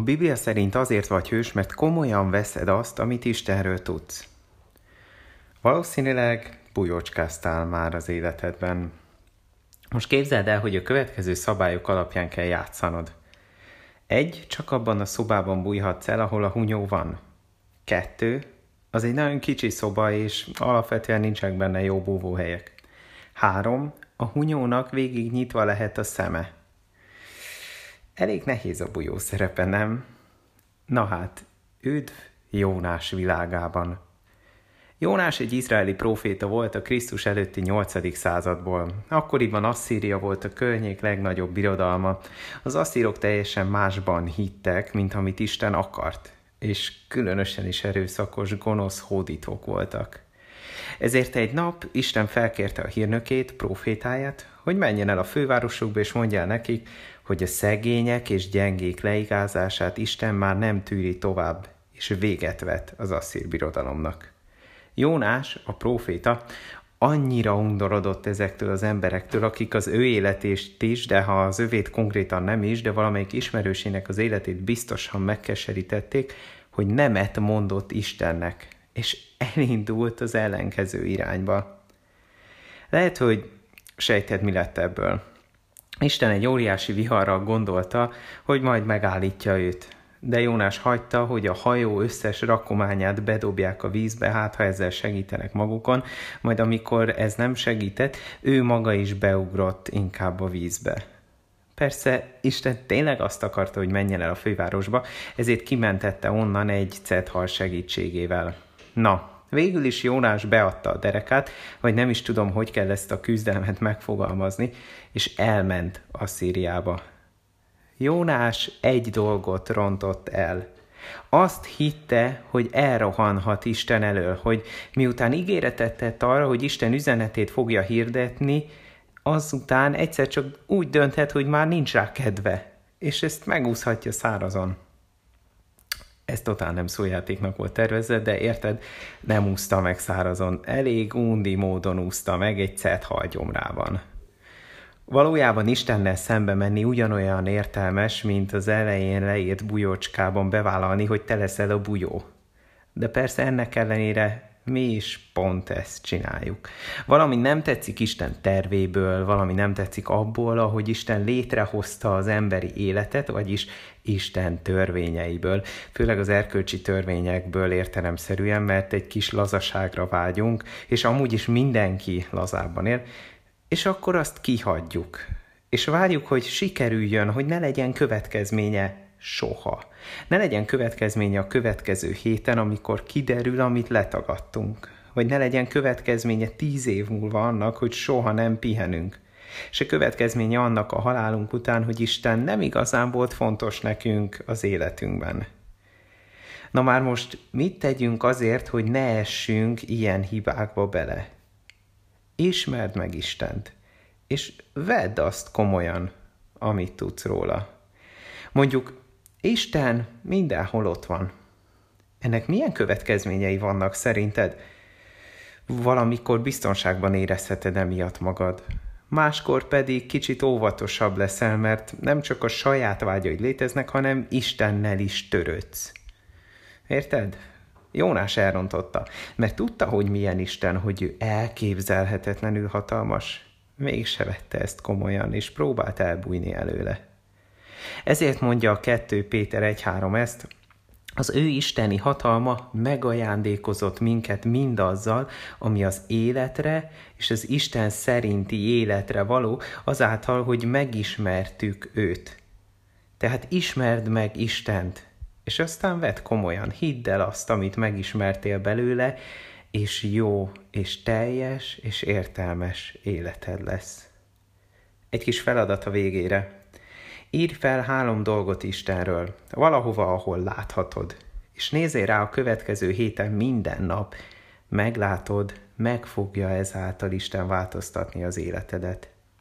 A Biblia szerint azért vagy hős, mert komolyan veszed azt, amit Istenről tudsz. Valószínűleg bujócskáztál már az életedben. Most képzeld el, hogy a következő szabályok alapján kell játszanod. Egy, csak abban a szobában bújhatsz el, ahol a hunyó van. Kettő, az egy nagyon kicsi szoba, és alapvetően nincsenek benne jó búvóhelyek. Három, a hunyónak végig nyitva lehet a szeme. Elég nehéz a bujó szerepe, nem? Na hát, üdv Jónás világában. Jónás egy izraeli proféta volt a Krisztus előtti 8. századból. Akkoriban Asszíria volt a környék legnagyobb birodalma. Az asszírok teljesen másban hittek, mint amit Isten akart, és különösen is erőszakos, gonosz hódítók voltak. Ezért egy nap Isten felkérte a hírnökét, profétáját, hogy menjen el a fővárosukba, és mondja nekik, hogy a szegények és gyengék leigázását Isten már nem tűri tovább, és véget vet az asszír birodalomnak. Jónás, a próféta, annyira undorodott ezektől az emberektől, akik az ő életét is, de ha az övét konkrétan nem is, de valamelyik ismerősének az életét biztosan megkeserítették, hogy nemet mondott Istennek, és elindult az ellenkező irányba. Lehet, hogy sejted, mi lett ebből. Isten egy óriási viharral gondolta, hogy majd megállítja őt. De Jónás hagyta, hogy a hajó összes rakományát bedobják a vízbe, hát ha ezzel segítenek magukon, majd amikor ez nem segített, ő maga is beugrott inkább a vízbe. Persze Isten tényleg azt akarta, hogy menjen el a fővárosba, ezért kimentette onnan egy cethal segítségével. Na, Végül is Jónás beadta a derekát, vagy nem is tudom, hogy kell ezt a küzdelmet megfogalmazni, és elment a Szíriába. Jónás egy dolgot rontott el. Azt hitte, hogy elrohanhat Isten elől, hogy miután ígéretet tett arra, hogy Isten üzenetét fogja hirdetni, azután egyszer csak úgy dönthet, hogy már nincs rá kedve, és ezt megúszhatja szárazon ez totál nem szójátéknak volt tervezve, de érted, nem úszta meg szárazon, elég undi módon úszta meg egy cet halgyomrában. Valójában Istennel szembe menni ugyanolyan értelmes, mint az elején leírt bujócskában bevállalni, hogy te leszel a bujó. De persze ennek ellenére mi is pont ezt csináljuk. Valami nem tetszik Isten tervéből, valami nem tetszik abból, ahogy Isten létrehozta az emberi életet, vagyis Isten törvényeiből, főleg az erkölcsi törvényekből értelemszerűen, mert egy kis lazaságra vágyunk, és amúgy is mindenki lazábban él, és akkor azt kihagyjuk. És várjuk, hogy sikerüljön, hogy ne legyen következménye soha. Ne legyen következménye a következő héten, amikor kiderül, amit letagadtunk. Vagy ne legyen következménye tíz év múlva annak, hogy soha nem pihenünk. Se következménye annak a halálunk után, hogy Isten nem igazán volt fontos nekünk az életünkben. Na már most mit tegyünk azért, hogy ne essünk ilyen hibákba bele? Ismerd meg Istent, és vedd azt komolyan, amit tudsz róla. Mondjuk Isten mindenhol ott van. Ennek milyen következményei vannak szerinted? Valamikor biztonságban érezheted emiatt magad. Máskor pedig kicsit óvatosabb leszel, mert nem csak a saját vágyaid léteznek, hanem Istennel is törődsz. Érted? Jónás elrontotta, mert tudta, hogy milyen Isten, hogy ő elképzelhetetlenül hatalmas. Mégse vette ezt komolyan, és próbált elbújni előle. Ezért mondja a 2 Péter 1.3 ezt, az ő isteni hatalma megajándékozott minket mindazzal, ami az életre és az Isten szerinti életre való, azáltal, hogy megismertük őt. Tehát ismerd meg Istent, és aztán vedd komolyan, hidd el azt, amit megismertél belőle, és jó, és teljes, és értelmes életed lesz. Egy kis feladat a végére. Írj fel három dolgot Istenről, valahova, ahol láthatod, és nézzél rá a következő héten minden nap, meglátod, meg fogja ezáltal Isten változtatni az életedet.